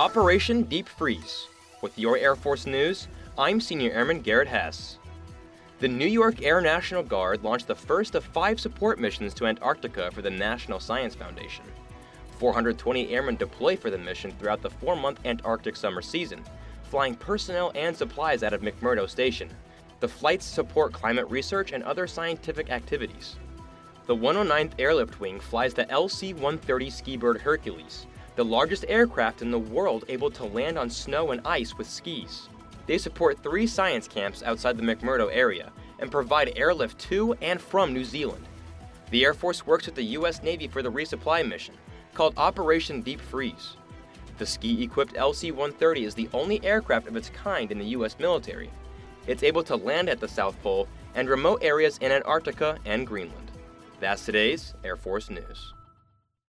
Operation Deep Freeze. With your Air Force news, I'm Senior Airman Garrett Hess. The New York Air National Guard launched the first of five support missions to Antarctica for the National Science Foundation. 420 airmen deploy for the mission throughout the four month Antarctic summer season, flying personnel and supplies out of McMurdo Station. The flights support climate research and other scientific activities. The 109th Airlift Wing flies the LC 130 Skibird Hercules, the largest aircraft in the world able to land on snow and ice with skis. They support three science camps outside the McMurdo area and provide airlift to and from New Zealand. The Air Force works with the U.S. Navy for the resupply mission, called Operation Deep Freeze. The ski equipped LC 130 is the only aircraft of its kind in the U.S. military. It's able to land at the South Pole and remote areas in Antarctica and Greenland. That's today's Air Force News.